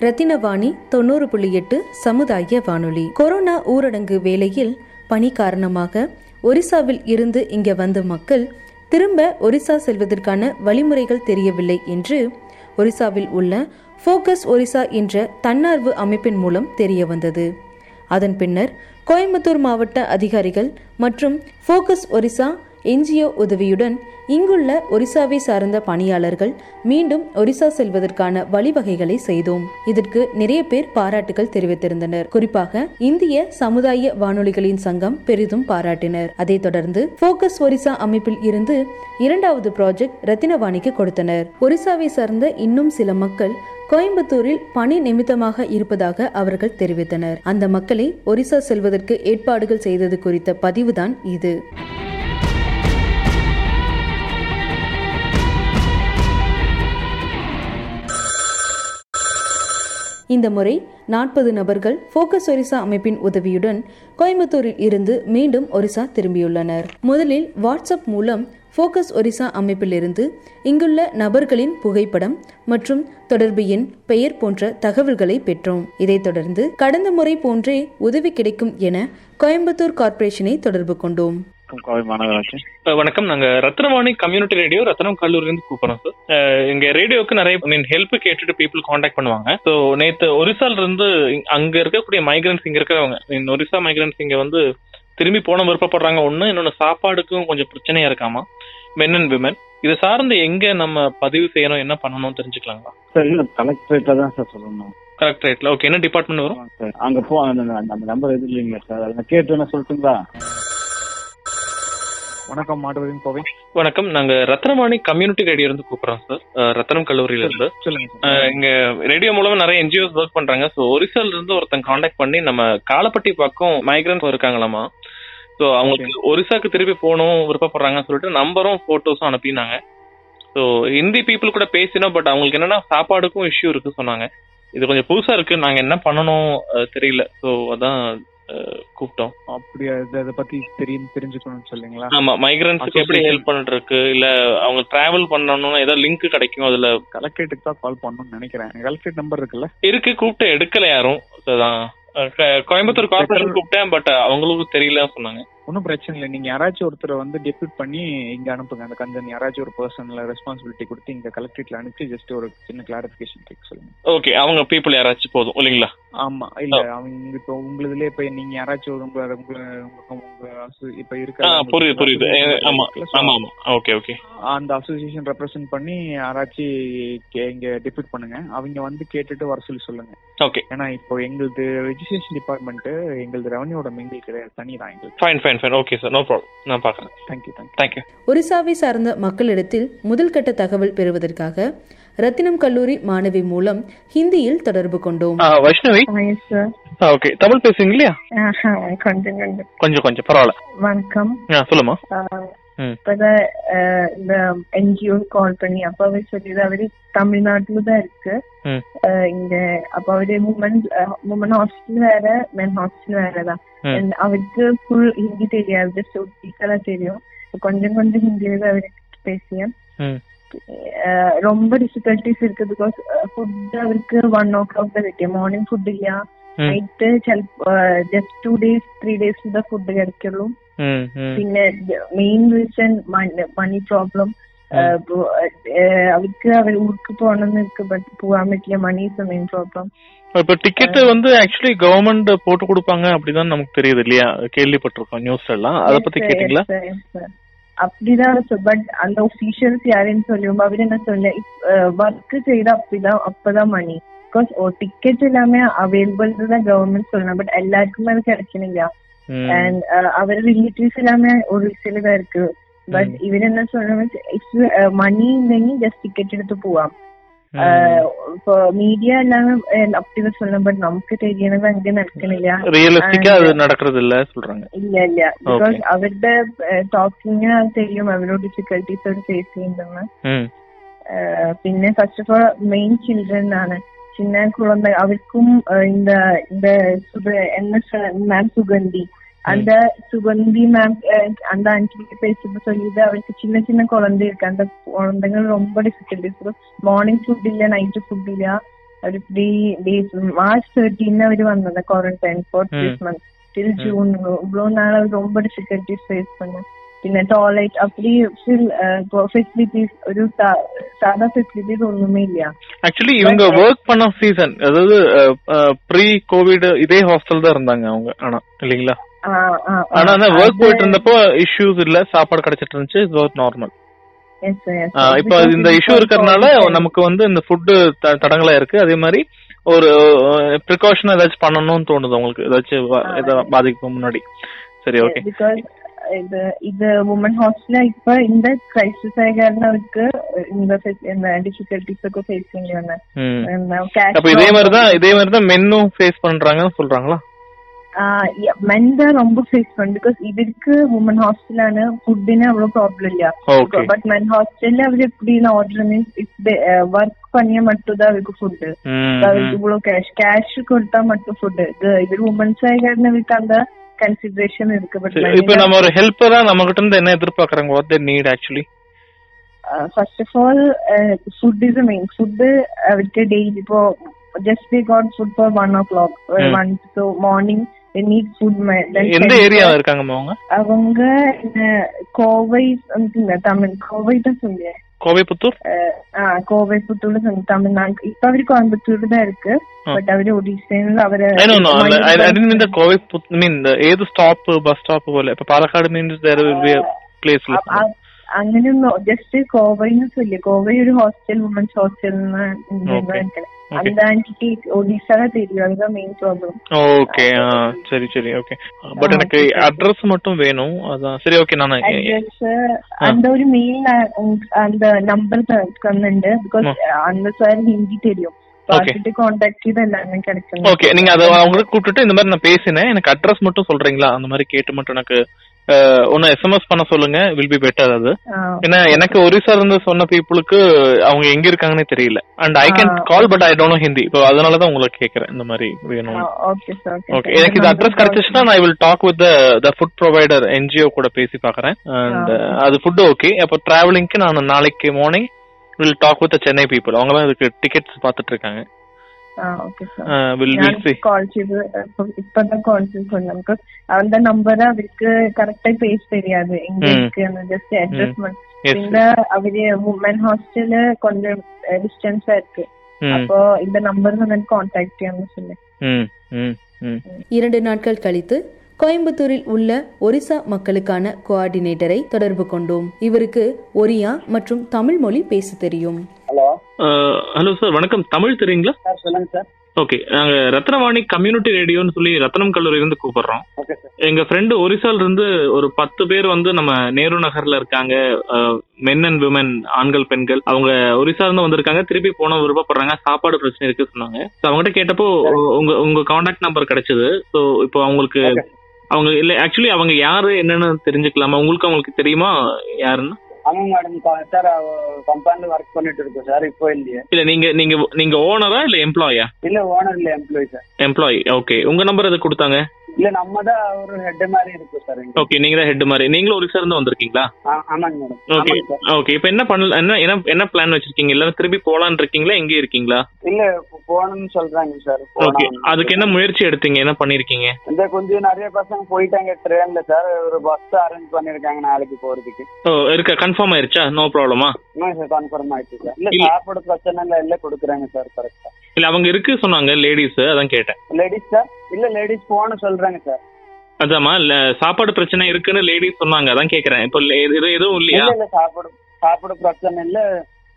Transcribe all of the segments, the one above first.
ரத்தினவாணி தொண்ணூறு புள்ளி எட்டு சமுதாய வானொலி. கொரோனா ஊரடங்கு வேளையில் பணி காரணமாக ஒரிசாவில் இருந்து இங்கே வந்த மக்கள் திரும்ப ஒரிசா செல்வதற்கான வழிமுறைகள் தெரியவில்லை என்று ஒரிசாவில் உள்ள ஃபோக்கஸ் ஒரிசா என்ற தன்னார்வ அமைப்பின் மூலம் தெரிய வந்தது. அதன் பின்னர் கோயம்புத்தூர் மாவட்ட அதிகாரிகள் மற்றும் ஃபோக்கஸ் ஒரிசா என்ஜிஓ உதவியுடன் இங்குள்ள ஒரிசாவை சார்ந்த பணியாளர்கள் மீண்டும் ஒரிசா செல்வதற்கான வழிவகைகளை செய்தோம். இதற்கு நிறைய பேர் பாராட்டுகள் தெரிவித்திருந்தனர். குறிப்பாக இந்திய சமுதாய வானொலிகளின் சங்கம் பெரிதும் பாராட்டினர். அதைத் தொடர்ந்து போக்கஸ் ஒரிசா அமைப்பில் இருந்து இரண்டாவது ப்ராஜெக்ட் ரத்தினவாணிக்கு கொடுத்தனர். ஒரிசாவை சார்ந்த இன்னும் சில மக்கள் கோயம்புத்தூரில் பணி நிமித்தமாக இருப்பதாக அவர்கள் தெரிவித்தனர். அந்த மக்களை ஒரிசா செல்வதற்கு ஏற்பாடுகள் செய்தது குறித்த பதிவுதான் இது. இந்த முறை நாற்பது நபர்கள் போக்கஸ் ஒரிசா அமைப்பின் உதவியுடன் கோயம்புத்தூரில் இருந்து மீண்டும் ஒரிசா திரும்பியுள்ளனர். முதலில் வாட்ஸ்அப் மூலம் ஃபோக்கஸ் ஒரிசா அமைப்பிலிருந்து இங்குள்ள நபர்களின் புகைப்படம் மற்றும் தொடர்பு எண் பெயர் போன்ற தகவல்களை பெற்றோம். இதைத் தொடர்ந்து கடந்த முறை போன்றே உதவி கிடைக்கும் என கோயம்புத்தூர் கார்ப்பரேஷனை தொடர்பு கொண்டோம். கோவை மாநகராட்சி வணக்கம். நாங்க ரத்னவாணி கம்யூனிட்டி ரேடியோ ரத்னம் கல்லூரில இருந்து கூப்பிடுறோம் சார் எங்க ரேடியோக்கு நிறைய மீன் ஹெல்ப் கேட்டுட்டு பீப்புள் காண்டாக்ட் பண்ணுவாங்க. ஸோ நேத்து ஒரிசால இருந்து அங்க இருக்கக்கூடிய மைக்ரன்ஸ் இங்க இருக்கிறவங்க மீன் ஒரிசா மைக்ரன்ஸ் இங்க வந்து திரும்பி போன விருப்பப்படுறாங்க. ஒண்ணு இன்னொன்னு சாப்பாடுக்கும் கொஞ்சம் பிரச்சனையா இருக்காமா? மென் அண்ட் விமன் இது சார்ந்து எங்க நம்ம பதிவு செய்யணும் என்ன பண்ணணும் தெரிஞ்சுக்கலாங்களா? சார் இல்ல கலெக்டரேட்ல தான் சார் சொல்லணும். கலெக்டரேட்ல ஓகே என்ன டிபார்ட்மெண்ட் வரும்? அங்க போ அந்த நம்பர் எது இல்லைங்களா சார் அதை கேட்டு என்ன சொல்லட்டுங்களா வணக்கம் மாட்டுவதின் கோவை. வணக்கம். நாங்க ரத்னவாணி கம்யூனிட்டி ரேடியோ இருந்து கூப்பிடுறோம் சார் ரத்னம் கல்லூரியில இருந்து. இங்க ரேடியோ மூலமா நிறைய என்ஜிஓஸ் ஒர்க் பண்றாங்க. ஸோ ஒரிசால இருந்து ஒருத்தங்க காண்டாக்ட் பண்ணி நம்ம காலப்பட்டி பக்கம் மைக்ரன்ஸ் இருக்காங்களாமா? ஸோ அவங்களுக்கு ஒரிசாக்கு திருப்பி போகணும் விருப்பப்படுறாங்கன்னு சொல்லிட்டு நம்பரும் போட்டோஸும் அனுப்பினாங்க. ஸோ ஹிந்தி பீப்புள் கூட பேசினோம் பட் அவங்களுக்கு என்னன்னா சாப்பாடுக்கும் இஷ்யூ இருக்கு சொன்னாங்க. இது கொஞ்சம் புதுசா இருக்கு. நாங்க என்ன பண்ணணும் தெரியல. ஸோ அதான் கூப்பிட்டோம். அப்படியா? இத- இத பத்தி தெரியும் தெரிஞ்சுக்கணும்னு சொல்லுங்களா ஆமா மைக்ரன்ஸுக்கு எப்படி. ஹெல்ப் பண்ணிட்டு இருக்கு இல்ல அவங்க டிராவல் பண்ணணும்னா ஏதாவது லிங்க் கிடைக்கும் அதுல? கலெக்டரேட்டுக்கு தான் கால் பண்ணணும்னு நினைக்கிறேன். கலெக்டரேட் நம்பர் இருக்குல்ல? இருக்கு கூப்பிட்டு எடுக்கல யாரும். கோயம்புத்தூர் கார்பரேஷன் கூப்பிட்டேன் பட் அவங்களுக்கு தெரியல சொன்னாங்க. ஒன்றும் பிரச்சனை இல்லை. நீங்க யாராச்சும் ஒருத்தரை வந்து டெபியூட் பண்ணி இங்க அனுப்புங்க. அந்த கஞ்சன் யாராச்சும் ஒரு பர்சன்ல ரெஸ்பான்சிபிலிட்டி கொடுத்து இங்க கலெக்டரேட்ல அனுப்பி ஜஸ்ட் ஒரு சின்ன கிளாரிபிகேஷன் கேட்க சொல்லுங்க. ஓகே அவங்க பீப்புள் யாராச்சும் போதும் இல்லைங்களா? ஆமா இல்ல. அவங்க இப்போ உங்களுதுல இப்ப நீங்க யாராச்சும் உங்க உங்க உங்க இப்ப இருக்க புரியுது புரியுது. ஆமா ஆமா ஆமா. ஓகே ஓகே அந்த அசோசியேஷன் ரெப்ரசென்ட் பண்ணி யாராச்சும் இங்க டெபியூட் பண்ணுங்க. அவங்க வந்து கேட்டுட்டு வர சொல்லி சொல்லுங்க. ஓகே ஏன்னா இப்போ எங்களுது ரெஜிஸ்ட்ரேஷன் டிபார்ட்மெண்ட் எங்களுது ரெவன்யூட மிங்கில் கிடையாது. தனி தான் எங்களுக்கு. Fine fine fine okay sir no problem நான் பார்க்குறேன் தேங்க்யூ தேங்க்யூ தேங்க்யூ ஒரிசாவை சார்ந்த மக்களிடத்தில் முதல் கட்ட தகவல் பெறுவதற்காக ரத்தினம் கல்லூரி மாணவி மூலம் ஹிந்தியில் தொடர்பு கொண்டோம். வைஷ்ணவி. ஓகே தமிழ் பேசுவீங்க இல்லையா? கொஞ்சம் கொஞ்சம். பரவாயில்ல. வணக்கம். ஆ சொல்லுமா ஆஹ், ம். இப்பதான் ஆஹ், இந்த என்ஜிஓ கால் பண்ணி அப்ப அவர் சொல்லியது அவரு தமிழ்நாட்டுல தான் இருக்கு ம். ஆஹ், இங்க அப்ப அவரு உமன் உமன் ஹாஸ்டல் வேற மென் ஹாஸ்டல் வேறதான் ம். And அவருக்கு ஃபுல் ஹிந்தி தெரியாது ஜஸ்ட் டீச்சரா தெரியும் கொஞ்சம் கொஞ்சம் ஹிந்தியில தான் அவருக்கு பேசியேன் ம். ஆஹ், ரொம்ப டிஃபிகல்டிஸ் இருக்கு பிகாஸ் ஃபுட் அவருக்கு ஒன் ஓ கிளாக் தான் കിട്ടിയ மார்னிங் ஃபுட் இல்ல ம். നൈറ്റ് ചിലപ്പോ just two days three days the food കിടക്കുള്ളൂ ம் ம் പിന്നെ മെയിൻ റീസൺ മണി പ്രോബ്ലം അവർക്ക് അവർ ഊർക്ക് പോകണമെന്ന് പോകാൻ പറ്റില്ല മണി ഇസ് മെയിൻ പ്രോബ്ലം இப்ப டிக்கெட் வந்து ஆக்சுவலி கவர்மெண்ட் போட்டு கொடுப்பாங்க அப்படிதான் நமக்கு தெரியுது இல்லையா? கேள்விப்பட்டிருக்கோம் நியூஸ் எல்லாம். அத பத்தி கேட்டீங்களா? அப்படிதான் பட் அந்த ஒபிஷியல்ஸ் யாருன்னு சொல்லுவோம் அவரு என்ன சொல்ல ஒர்க் செய்த அப்படிதான் அப்பதான் மணி பிகாஸ் டிக்கெட் எல்லாமே அவைலபிள் தான் கவர்மெண்ட் சொல்லணும் பட் எல்லாருக்குமே அது கிடைக்கணும் இல்லையா ആൻഡ് അവർ റിലേറ്റീവ്സ് എല്ലാമേ ഒറീസയിലേ പേർക്ക്. ബട്ട് ഇവരെന്താ സൊല്ലുന്നത് ഇഫ് മണി ഉണ്ടെങ്കിൽ ജസ്റ്റ് ടിക്കറ്റ് എടുത്ത് പോവാം. മീഡിയ എല്ലാം அப்படி சொல்லணும் பட் நமக்கு தெரியறது அங்க நடக்கணில்ல ரியலிஸ்டிக்கா அது நடக்கிறது இல்ல ടോക്കിങ് தெரியும் അവരോട് ഡിഫിക്കൽട്ടീസ് അവർ ഫേസ് ചെയ്യുന്നെന്ന് പിന്നെ first of all main children ആണ്. ചിന്ന കുഴந்தை അവർക്കും എന്താ എന്താ എന്ന என்ன அந்த சுகந்தி மேம் அந்த ஆன்டி பேசுறது சொல்லிட்டு அவருக்கு சின்ன சின்ன குழந்தை இருக்கு அந்த குழந்தைகள் ரொம்ப டிஃபிகல்டிஸ் மார்னிங் ஃபுட் இல்ல நைட் ஃபுட் இல்ல അവർ ത്രീ ഡേയ്സ് മാർച്ച് തേർട്ടീന് അവര് വന്നത് ക്വാറന്റൈൻ ഫോർ ம். சிக்ஸ் மந்த் டில் ஜூன் இவ்வளோ நாள் அவர் ரொம்ப டிஃபிகல்டிஸ் ஃபேஸ் பண்ண പിന്നെ ടോയ്ലറ്റ് அப்படி ஃபெசிலிட்டிஸ் ஒரு சா- சாதா ஃபெசிலிட்டிஸ் ஒண்ணுமே இல்லையா ஆக்சுவலி இவங்க ஒர்க் பண்ண சீசன் அதாவது ப்ரீ கோவிட் இதே ஹாஸ்டல் தான் இருந்தாங்க அவங்க ஆனா இல்லீங்களா ஆ, ஆ, ஆ. ஆனா அந்த ஒர்க் அது- போயிட்டு இருந்தப்போ இஷ்யூஸ் இல்ல சாப்பாடு கிடைச்சிட்டு இருந்துச்சு it was normal Yes, sir, yes, ah, sir. இப்போ Because இந்த it's இஷ்யூ for இருக்கறனால quarantine. நமக்கு வந்து இந்த ஃபுட்டு தடங்களா இருக்கு அதே மாதிரி ஒரு ப்ரிகாஷன் ஏதாச்சும் பண்ணணும்னு தோணுது உங்களுக்கு ஏதாச்சும் வ- ஆ. இத பாதிக்கு முன்னாடி சரி ஓகே Because ഇത് ഇത് വുമൺ ഹോസ്റ്റലിൽ ഇപ്പൊ இந்த ക്രൈസിസ് ആയ കാരണം അവർക്ക് இந்த ഫെ- இந்த ഡിഫിക്കൽട്ടീസ് ഒക്കെ ഫേസ് ചെയ്യേണ്ടി വന്ന ம் cash அப்ப இதே மாதிரி தான் இதே மாதிரி தான் மென்னும் ஃபேஸ் பண்றாங்கன்னு சொல்றாங்களா மென் தான் ரொம்ப ஃபேஸ் பண்ணும் பிகாஸ் இவருக்கு உமன் ஹாஸ்டல் ആണ് ഫുഡിന് അവൾ പ്രോബ്ലം ഇല്ല. ബട്ട് മെൻ ഹോസ്റ്റലിൽ അവർ എപ്പിടി ഓർഡർ മീൻസ് ഇഫ് വർക്ക് പണിയ മറ്റും അവർക്ക് ഫുഡ് അവർക്ക് ഇവിടെ ക്യാഷ് ക്യാഷ് കൊടുത്താൽ മട്ടും ഫുഡ് ഇവർ വുമൻസ് ആയ കാരണം അവർക്ക് അന്താ കൺസിഡറേഷൻ இருக்கு first of all food is main food അവർക്ക് ഡെയിലി ഇപ്പോ just be got food for one o'clock one two morning they need food எந்த ஏரியால இருக்காங்கம்மா அவங்க அவங்க இந்த கோவை something தமிழ் கோவை தான் சொல்லியே கோவைப்புத்தூர் ஆ கோவை புத்தூர்ல சொன்ன தமிழ்நாடு இப்ப அவரு கோயம்புத்தூர் தான் இருக்கு ஆ. பட் அவரு ஒடிசைன்ல அவரு I don't know. I, I, I didn't mean the Kovai. I mean the ഏത് സ്റ്റോപ്പ് ബസ് സ്റ്റോപ്പ് പോലെ ഇപ്പൊ പാലക്കാട് മീൻസ് there അങ്ങനെയൊന്നും ജസ്റ്റ് കോവയെന്ന് ചൊല്ലി കോവയ ഒരു ഹോസ്റ്റൽ വുമൺസ് ഹോസ്റ്റൽ അഡ്രസ് മട്ടും വേണം. മെയിൽ നമ്പർ തന്നിട്ടുണ്ട്. ബിക്കോസ് അന്ന് സാർ ഹിന്ദി തരും. ഓക്കെ നിങ്ങൾ അത് അവരെ കൂട്ടിട്ട് இந்த மாதிரி நான் பேசினேன் எனக்கு அட்ரஸ் சொல்றீங்களா? அந்த மாதிரி கேட்டு மட்டும் எனக்கு ஒன்னு எஸ்எம்எஸ் பண்ண சொல்லுங்க. வில் பி பெட்டர் அது. ஏன்னா எனக்கு ஒரிசா இருந்து சொன்ன பீப்புளுக்கு அவங்க எங்க இருக்காங்கன்னே தெரியல. And I can call but I don't know Hindi இப்போ அதனாலதான் உங்களுக்கு கேக்குறேன். இந்த மாதிரி வேணும். ஓகே எனக்கு இது அட்ரஸ் கிடைச்சிச்சுன்னா நான் will talk with the food provider NGO கூட பேசி பாக்குறேன் அண்ட் ஆ. அது ஃபுட் ஓகே அப்போ டிராவலிங்க்கு நான் நாளைக்கு morning will talk with Chennai people அவங்க தான் இதுக்கு டிக்கெட்ஸ் பார்த்துட்டு இருக்காங்க. இப்பதான் கான்சியஸ் பண்ண அந்த நம்பர் അവർക്ക് കറക്റ്റ് പേജ് தெரியாது எங்க இருக்குன்னு ஜஸ்ட் அட்ரஸ் പിന്നെ അവര് വുമൻ ഹോസ്റ്റല് കൊഞ്ചം ഡിസ്റ്റൻസ് ആയിരിക്കും അപ്പോ இந்த നമ്പർ ഞാൻ கான்டாக்ட் ചെയ്യാമെന്ന് சொல்லி இரண்டு நாட்கள் கழித்து கோயம்புத்தூரில் உள்ள ஒரிசா மக்களுக்கான கோஆர்டினேட்டரை தொடர்பு கொண்டோம். இவருக்கு ஒரியா மற்றும் தமிழ் மொழி பேச தெரியும். ஹலோ சார் வணக்கம். தமிழ் தெரியுங்களா? சார் சொல்லுங்க சார். ஓகே. நாங்க ரத்னவாணி கம்யூனிட்டி ரேடியோன்னு சொல்லி ரத்னம் கல்லூரி இருந்து கூப்பிடுறோம். எங்க ஃப்ரெண்டு ஒரிசால இருந்து ஒரு பத்து பேர் வந்து நம்ம நேரு நகர்ல இருக்காங்க. மென் அண்ட் விமன் ஆண்கள் பெண்கள். அவங்க ஒரிசா இருந்து வந்திருக்காங்க. திருப்பி போன விருப்பப்படுறாங்க சாப்பாடு பிரச்சனை இருக்கு சொன்னாங்க. அவங்ககிட்ட கேட்டப்போ உங்க உங்க காண்டாக்ட் நம்பர் கிடைச்சது. ஸோ இப்போ அவங்களுக்கு. அவங்க இல்ல ஆக்சுவலி அவங்க யாரு என்னன்னு தெரிஞ்சுக்கலாமா? உங்களுக்கு அவங்களுக்கு தெரியுமா? யாருன்னு? ஆமா மேடம் சார் கம்பெனில ஒர்க் பண்ணிட்டு இருக்கோம் சார் இப்போ இல்லையே. இல்ல நீங்க நீங்க நீங்க ஓனரா இல்ல எம்ப்ளாயா இல்ல ஓனர் இல்ல எம்ப்ளாயி சார் எம்ப்ளாயி ஓகே உங்க நம்பர் எது கொடுத்தாங்க? இல்ல நம்ம தான் ஒரு ஹெட் மாதிரி இருக்கு சார் ஓகே நீங்க தான் ஹெட் மாதிரி. நீங்களும் ஒரிசா இருந்து வந்திருக்கீங்களா? ஆமாங்க மேடம் ஓகே ஓகே இப்போ என்ன பண்ணல என்ன என்ன பிளான் வச்சிருக்கீங்க? எல்லாரும் திருப்பி போலான்னு இருக்கீங்களா? எங்க இருக்கீங்களா? இல்ல போகணும்னு சொல்றாங்க சார் ஓகே அதுக்கு என்ன முயற்சி எடுத்தீங்க? என்ன பண்ணிருக்கீங்க? இந்த கொஞ்சம் நிறைய பசங்க போயிட்டாங்க. ட்ரெயின்ல சார் ஒரு பஸ் அரேஞ்ச் பண்ணிருக்காங்க நாளைக்கு போறதுக்கு. ஓ இருக்க? கன்ஃபார்ம் ஆயிருச்சா? நோ ப்ராப்ளமா கன்ஃபார்ம் ஆயிடுச்சு சார் இல்ல இல்ல. சாப்பாடு பிரச்சனை இல்ல எல்லாம் கொடுக்குறாங்க சார் கரெக்டா இல்ல அவங்க இருக்கு சொன்னாங்க லேடிஸ் அதான் கேட்டேன். லேடிஸ் சார் இல்ல லேடிஸ் போகணும் சொல்றாங்க சார் அதாம்மா இல்ல சாப்பாடு பிரச்சனை இருக்குன்னு லேடிஸ் சொன்னாங்க அதான் கேக்குறேன். இப்போ எதுவும் இல்லையா? இல்ல இல்ல சாப்பாடு சாப்பாடு பிரச்சனை இல்ல.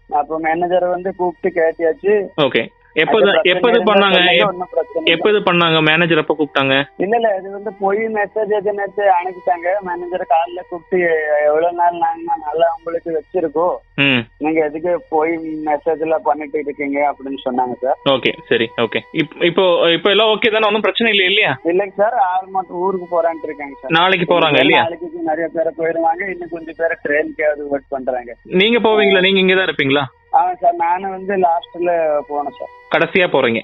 அப்ப மேனேஜர் வந்து கூப்பிட்டு கேட்டியாச்சு ஓகே எப்ப அது பிரச்சனை எப்ப இது இருந்தா பண்ணாங்க? சொல்லுங்க, எப்- ஒண்ணும் பிரச்சனை இல்ல. எப்ப இது பண்ணாங்க? மேனேஜர் எப்ப கூப்பிட்டாங்க? இல்ல இல்ல இது வந்து போய் மெசேஜ் எது நேத்து அனுப்பிட்டாங்க. மேனேஜர் காலைல கூப்பிட்டு எவ்வளவு நாள் நாங்க நல்லா உங்களுக்கு வச்சிருக்கோம் நீங்க எதுக்கு போய் மெசேஜ் எல்லாம் பண்ணிட்டு இருக்கீங்க அப்படின்னு சொன்னாங்க சார் ஓகே சரி ஓகே. இப்போ இப்போ எல்லாம் ஓகே தானே? ஒன்றும் பிரச்சனை இல்லை இல்லையா? இல்லைங்க சார் மாசம் ஊருக்கு போறான்ட்டு இருக்காங்க சார் நாளைக்கு போறாங்க இல்லையா? நாளைக்கு நிறைய பேர் போயிருவாங்க. இன்னும் கொஞ்சம் பேர் ட்ரெயினுக்கு வெயிட் பண்றாங்க. நீங்க போவீங்களா? நீங்க இங்க தான் இருப்பீங்களா? சார். நானும் வந்து லாஸ்ட்ல போனேன் சார். கடைசியா போறீங்க.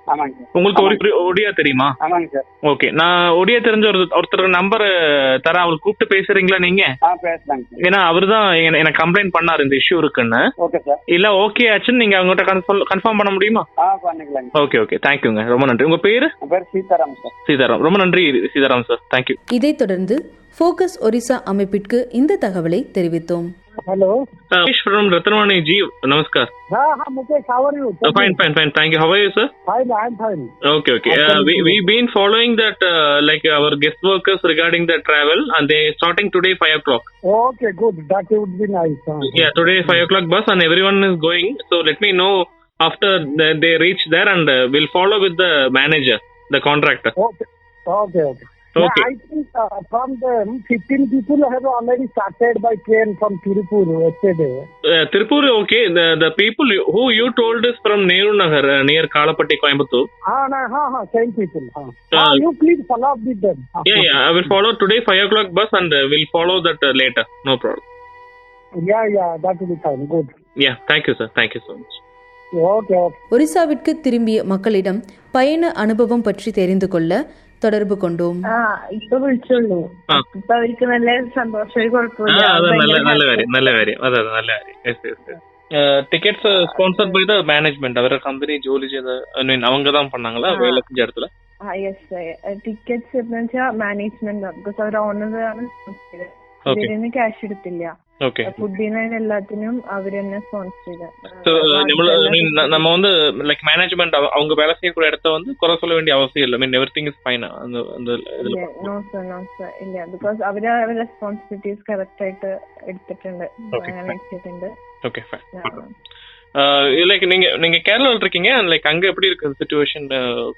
உங்களுக்கு ஒரு ஒடியா தெரியுமா? ஆமாங்க சார். ஓகே நான் ஒடியா தெரிஞ்ச ஒரு ஒருத்தர் நம்பர் தரேன். அவருக்கு கூப்பிட்டு பேசுறீங்களா நீங்க? ஏன்னா அவர் தான் எனக்கு கம்ப்ளைண்ட் பண்ணாரு இந்த இஷ்யூ இருக்குன்னு. Okay sir. இல்ல ஓகே ஆச்சுன்னு நீங்க அவங்ககிட்ட கன்ஃபார்ம் பண்ண முடியுமா? ஓகே ஓகே தேங்க்யூங்க ரொம்ப நன்றி. உங்க பேரு? சீதாராம் சார். சீதாராம். ரொம்ப நன்றி சீதாராம் சார். தேங்க்யூ இதைத் தொடர்ந்து ஃபோக்கஸ் ஒரிசா அமைப்பிற்கு இந்த தகவலை தெரிவித்தோம். Hello from Ratnavani ji namaskar हाँ हाँ Mukesh how are you Uh, fine fine fine thank you how are you sir fine I'm fine okay okay uh, we we been following that uh, like our guest workers regarding the travel and they starting today 5 o'clock okay good that would be nice huh? yeah today 5 o'clock bus and everyone is going so let me know after the, they reach there and uh, we'll follow with the manager the contractor okay okay okay Okay. Yeah, I think uh, from them, 15 people have already started by train from Tirupur yesterday. Uh, Tirupur, okay. The, the people you, who you told is from Nehru Nagar, uh, near Kalapatti, Coimbatore. Ah, nah, ha, ha, same people. Ha. Uh, ah, you please follow up with them. yeah, yeah. I will follow today 5 o'clock bus and uh, we'll follow that uh, later. No problem. Yeah, yeah. That will be fine. Good. Yeah. Thank you, sir. Thank you so much. ஒரிசாவிற்கு திரும்பிய மக்களிடம் பயண அனுபவம் பற்றி தெரிந்து கொள்ள தொடர்பு கொண்டோம் ആ ഇപ്പൊ വിളിച്ചുള്ളൂ ആ. ഇപ്പൊ അവർക്ക് നല്ല സന്തോഷമായി ആ, കുഴപ്പമില്ല അത് നല്ല ഭയങ്കര നല്ല happy. കാര്യം നല്ല കാര്യം അതെ അതെ നല്ല കാര്യം yes yes tickets sponsored by the management അവരുടെ കമ്പനി ജോലി ചെയ്ത ഐ മീൻ அவங்க தான் பண்ணாங்களா ആ. வேலை செஞ்ச இடத்துல ആ യെസ് ടിക്കറ്റ്സ് എന്ന് വെച്ചാൽ മാനേജ്മെന്റ് ബിക്കോസ് അവർ ഓണർ ആണ് ഓക്കെ ഇവരിന്ന് ക്യാഷ് എടുത്തില്ല ஓகே ഫുഡിന് എല്ലാത്തിനും അവർ തന്നെ സ്പോൺസർ ചെയ്ത ஸோ நம்ம I mean, ந- நம்ம வந்து லைக் மேனேஜ்மெண்ட் அவங்க வேலை செய்யக்கூடிய இடத்த வந்து குறை சொல்ல வேண்டிய அவசியம் இல்லை mean everything is fine அந்த அந்த இதுல നോ സർ നോ സർ ഇല്ല ബിക്കോസ് അവര് അവരുടെ റെസ്പോൺസിബിലിറ്റീസ് കറക്റ്റ് ആയിട്ട് എടുത്തിട്ടുണ്ട് Okay, അങ്ങനെ എടുത്തിട്ടുണ്ട് ஓகே ஃபைன் லைக் நீங்க நீங்க கேரளால இருக்கீங்க லைக் அங்க எப்படி இருக்கு சுச்சுவேஷன்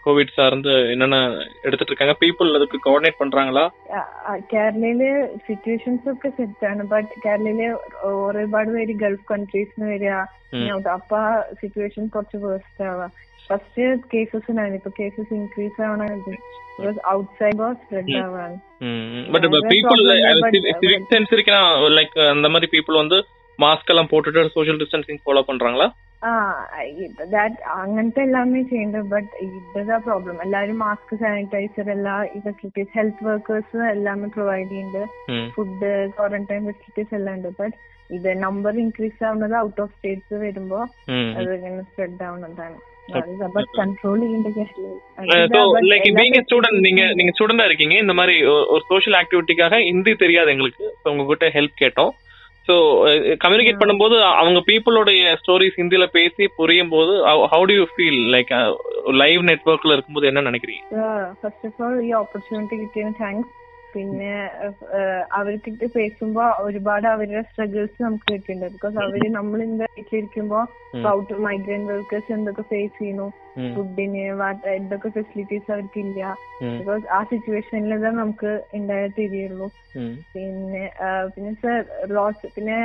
கோவிட் சார்ந்து என்னென்ன எடுத்துட்டு இருக்காங்க பீப்புள் அதுக்கு கோஆர்டினேட் பண்றாங்களா ആ, ആ, കേരളയില് സിറ്റുവേഷൻസ് ഒക്കെ സെറ്റ് ആണ് ബട്ട് കേരളയില് ഒരുപാട് പേര് ഗൾഫ് കൺട്രീസിന് വരിക ഉം. ഇങ്ങോട്ട് അപ്പൊ ആ സിറ്റുവേഷൻ കുറച്ച് വേഴ്സ്റ്റ് ആവാ ഫസ്റ്റ് കേസസ് ഉണ്ടായിരുന്നു ഇപ്പൊ cases increase ആവണത് because outside spread ആവാണ് but அதான் people problem, but- civic sense இருக்குன்னா லைக் அந்த மாதிரி பீப்புள் வந்து மாஸ்க் எல்லாம் போட்டுட்டு சோஷியல் டிஸ்டன்சிங் ஃபாலோ பண்றாங்களா ആ ദാറ്റ് അങ്ങനത്തെ എല്ലാമേ ചെയ്യുന്നുണ്ട് ബട്ട് ഇതാ പ്രോബ്ലം എല്ലാവരും മാസ്ക് സാനിറ്റൈസർ എല്ലാ ഈ ഫെസിലിറ്റീസ് ഹെൽത്ത് വർക്കേഴ്സ് എല്ലാം പ്രൊവൈഡ് ചെയ്യുന്നുണ്ട് ம் ഫുഡ് ക്വാറന്റൈൻ ഫെസിലിറ്റീസ് എല്ലാം ഉണ്ട് ബട്ട് ഇത് നമ്പർ ഇൻക്രീസ് ആവുന്നത് ഔട്ട് ഓഫ് സ്റ്റേറ്റ്സ് വരുമ്പോ ம் അത് ഇങ്ങനെ സ്പ്രെഡ് ആവുന്നതാണ് ബട്ട് കൺട്രോൾ ചെയ്യേണ്ട ஸோ லைக் பீங் ஸ்டூடெண்ட் நீங்க நீங்க ஸ்டூடெண்டா இருக்கீங்க இந்த மாதிரி ஒ- ஒரு சோஷியல் ஆக்டிவிட்டிக்காக ஹிந்தி தெரியாது எங்களுக்கு ஸோ உங்ககிட்ட ஹெல்ப் கேட்டோம் ஸோ கம்யூனிகேட் eh, eh, பண்ணும்போது அவங்க பீப்புளோடைய ஸ்டோரிஸ் ஹிந்தியில பேசி புரியும் போது how do you feel like live நெட்ஒர்க்ல இருக்கும்போது என்ன நினைக்கிறீங்க? First of all the opportunity thanks പിന്നെ അവർക്ക് പേസുമ്പോ ഒരുപാട് അവരുടെ സ്ട്രഗിൾസ് നമുക്ക് കിട്ടിയിട്ടുണ്ട്. ബിക്കോസ് അവർ നമ്മൾ എന്താ വീട്ടിലിരിക്കുമ്പോ ഔട്ട് മൈഗ്രന്റ് വർക്കേഴ്സ് എന്തൊക്കെ ഫേസ് ചെയ്യുന്നു? ഫുഡിന് എന്തൊക്കെ ഫെസിലിറ്റീസ് അവർക്കില്ല? ബിക്കോസ് ആ സിറ്റുവേഷനിൽ തന്നെ നമുക്ക് ഉണ്ടായ തിരിയുള്ളൂ. പിന്നെ പിന്നെ സർ ലോസ് പിന്നെ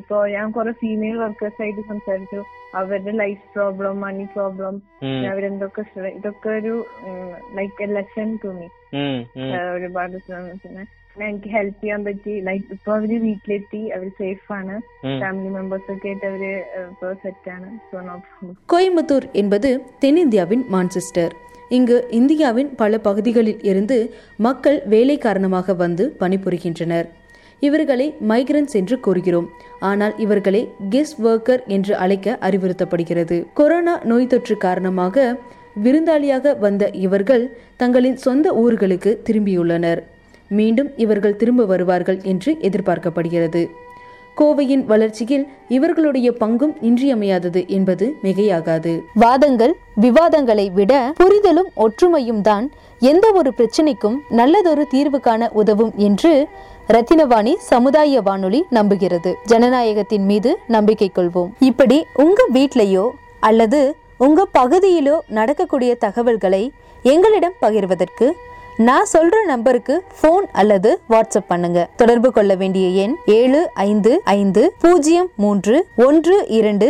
ഇപ്പോ ഞാൻ കുറെ ഫീമെയിൽ വർക്കേഴ്സ് ആയിട്ട് സംസാരിച്ചു. അവരുടെ ലൈഫ് പ്രോബ്ലം മണി പ്രോബ്ലം അവരെന്തൊക്കെ ഇതൊക്കെ ഒരു like a lesson to me ഒരുപാട് ശ്രമം. പിന്നെ പിന്നെ എനിക്ക് ഹെൽപ്പ് ചെയ്യാൻ പറ്റി ലൈക്ക് ഇപ്പൊ അവര് വീട്ടിലെത്തി അവര് സേഫ് ആണ് ம். ഫാമിലി മെമ്പേഴ്സ് ഒക്കെ ആയിട്ട് അവര് ഇപ്പൊ സെറ്റ് ആണ് സോ നോ പ്രോബ്ലം கோயம்புத்தூர் என்பது தென்னிந்தியாவின் மான்செஸ்டர் இங்கு இந்தியாவின் பல பகுதிகளில் இருந்து மக்கள் வேலை காரணமாக வந்து பணிபுரிகின்றனர் இவர்களை மைக்ரன்ஸ் என்று கூறுகிறோம் ஆனால் இவர்களை கெஸ்ட் ஒர்க்கர் என்று அழைக்க அறிவுறுத்தப்படுகிறது கொரோனா நோய் தொற்று காரணமாக விருந்தாளியாக வந்த இவர்கள் தங்களின் சொந்த ஊர்களுக்கு திரும்பியுள்ளனர். மீண்டும் இவர்கள் திரும்ப வருவார்கள் என்று எதிர்பார்க்கப்படுகிறது. கோவையின் வளர்ச்சியில் இவர்களுடைய பங்கும் இன்றியமையாதது என்பது மிகையாகாது. வாதங்கள் விவாதங்களை விட புரிதலும் ஒற்றுமையும் தான் எந்த ஒரு பிரச்சனைக்கும் நல்லதொரு தீர்வு காண உதவும் என்று ரத்தினவாணி சமுதாய வானொலி நம்புகிறது. ஜனநாயகத்தின் மீது நம்பிக்கை கொள்வோம். இப்படி உங்க வீட்லயோ அல்லது உங்கள் பகுதியிலோ நடக்கக்கூடிய தகவல்களை எங்களிடம் பகிர்வதற்கு நான் சொல்ற நம்பருக்கு ஃபோன் அல்லது வாட்ஸ்அப் பண்ணுங்க. தொடர்பு கொள்ள வேண்டிய எண் ஏழு ஐந்து ஐந்து பூஜ்ஜியம் மூன்று ஒன்று இரண்டு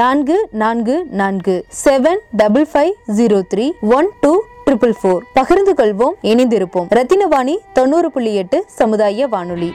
நான்கு நான்கு நான்கு seven double five zero three one two triple four பகிர்ந்து கொள்வோம் இணைந்திருப்போம். ரத்தினவாணி தொண்ணூறு புள்ளி எட்டு சமுதாய வானொலி.